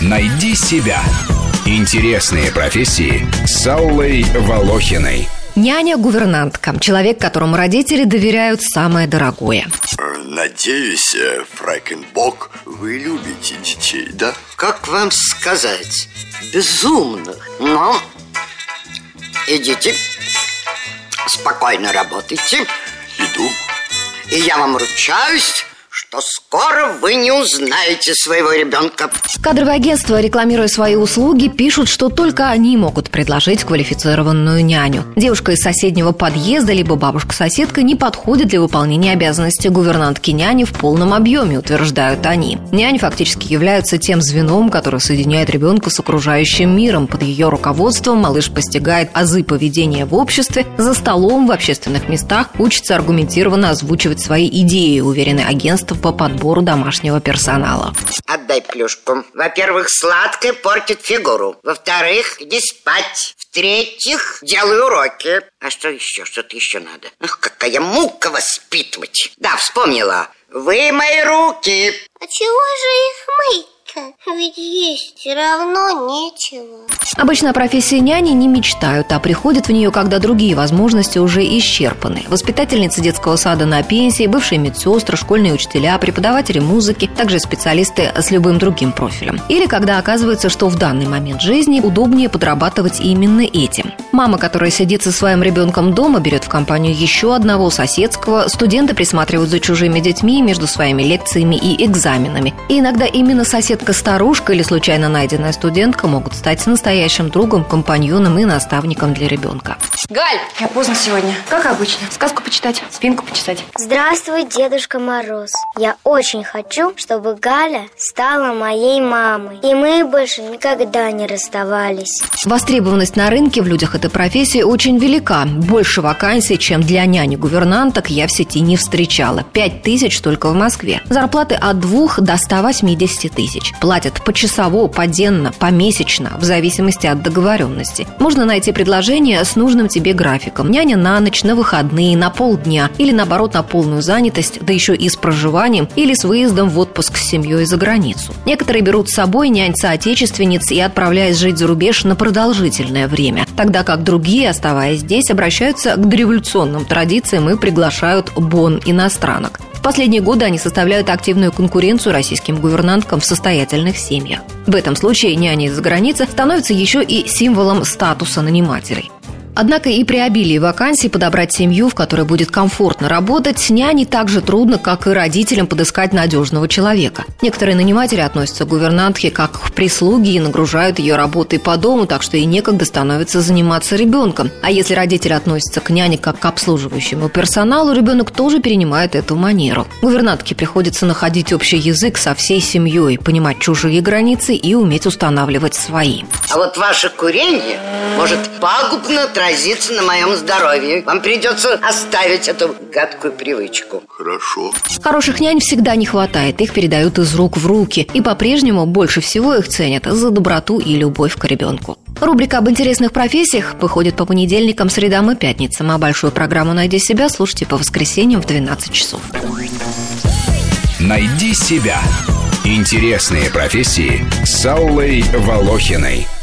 Найди себя. Интересные профессии с Аллой Волохиной. Няня-гувернантка. Человек, которому родители доверяют самое дорогое. Надеюсь, э, Фрайкенбок, вы любите детей, да? Как вам сказать? Безумно. Но идите, спокойно работайте. Иду. И я вам ручаюсь, что скоро вы не узнаете своего ребенка. Кадровые агентства, рекламируя свои услуги, пишут, что только они могут предложить квалифицированную няню. Девушка из соседнего подъезда либо бабушка-соседка не подходит для выполнения обязанностей гувернантки няни в полном объеме, утверждают они. Няни фактически являются тем звеном, которое соединяет ребенка с окружающим миром. Под ее руководством малыш постигает азы поведения в обществе, за столом, в общественных местах, учится аргументированно озвучивать свои идеи, уверены агентства по подбору домашнего персонала. Отдай плюшку. Во-первых, сладкое портит фигуру. Во-вторых, иди спать. В-третьих, делай уроки. А что еще? Что-то еще надо. Ах, какая мука воспитывать. Да, вспомнила. Вы мои руки. А чего же их мыть? Ведь есть все равно нечего. Обычно о профессии няни не мечтают, а приходят в нее, когда другие возможности уже исчерпаны. Воспитательницы детского сада на пенсии, бывшие медсестры, школьные учителя, преподаватели музыки, также специалисты с любым другим профилем. Или когда оказывается, что в данный момент жизни удобнее подрабатывать именно этим. Мама, которая сидит со своим ребенком дома, берет в компанию еще одного соседского, студенты присматривают за чужими детьми между своими лекциями и экзаменами. И иногда именно соседка Соседка-старушка или случайно найденная студентка могут стать настоящим другом, компаньоном и наставником для ребенка. Галь, я поздно сегодня. Как обычно. Сказку почитать, спинку почесать. Здравствуй, Дедушка Мороз. Я очень хочу, чтобы Галя стала моей мамой. И мы больше никогда не расставались. Востребованность на рынке в людях этой профессии очень велика. Больше вакансий, чем для няни-гувернанток, я в сети не встречала. Пять тысяч только в Москве. Зарплаты от двух до 180 тысяч. Платят почасово, поденно, помесячно, в зависимости от договоренности. Можно найти предложение с нужным тебе графиком. Няня на ночь, на выходные, на полдня или наоборот на полную занятость, да еще и с проживанием или с выездом в отпуск с семьей за границу. Некоторые берут с собой нянь соотечественниц и отправляясь жить за рубеж на продолжительное время, тогда как другие, оставаясь здесь, обращаются к дореволюционным традициям и приглашают бон иностранок. В последние годы они составляют активную конкуренцию российским гувернанткам в состоятельных семьях. В этом случае няни из-за границы становятся еще и символом статуса нанимателей. Однако и при обилии вакансий подобрать семью, в которой будет комфортно работать, няне так же трудно, как и родителям подыскать надежного человека. Некоторые наниматели относятся к гувернантке как к прислуге и нагружают ее работой по дому, так что и некогда становится заниматься ребенком. А если родители относятся к няне как к обслуживающему персоналу, ребенок тоже перенимает эту манеру. Гувернантке приходится находить общий язык со всей семьей, понимать чужие границы и уметь устанавливать свои. А вот ваше курение может пагубно тратить отразится на моем здоровье. Вам придется оставить эту гадкую привычку. Хорошо. Хороших нянь всегда не хватает. Их передают из рук в руки. И по-прежнему больше всего их ценят за доброту и любовь к ребенку. Рубрика об интересных профессиях выходит по понедельникам, средам и пятницам, а большую программу «Найди себя» слушайте по воскресеньям в 12 часов. «Найди себя» – интересные профессии с Аллой Волохиной –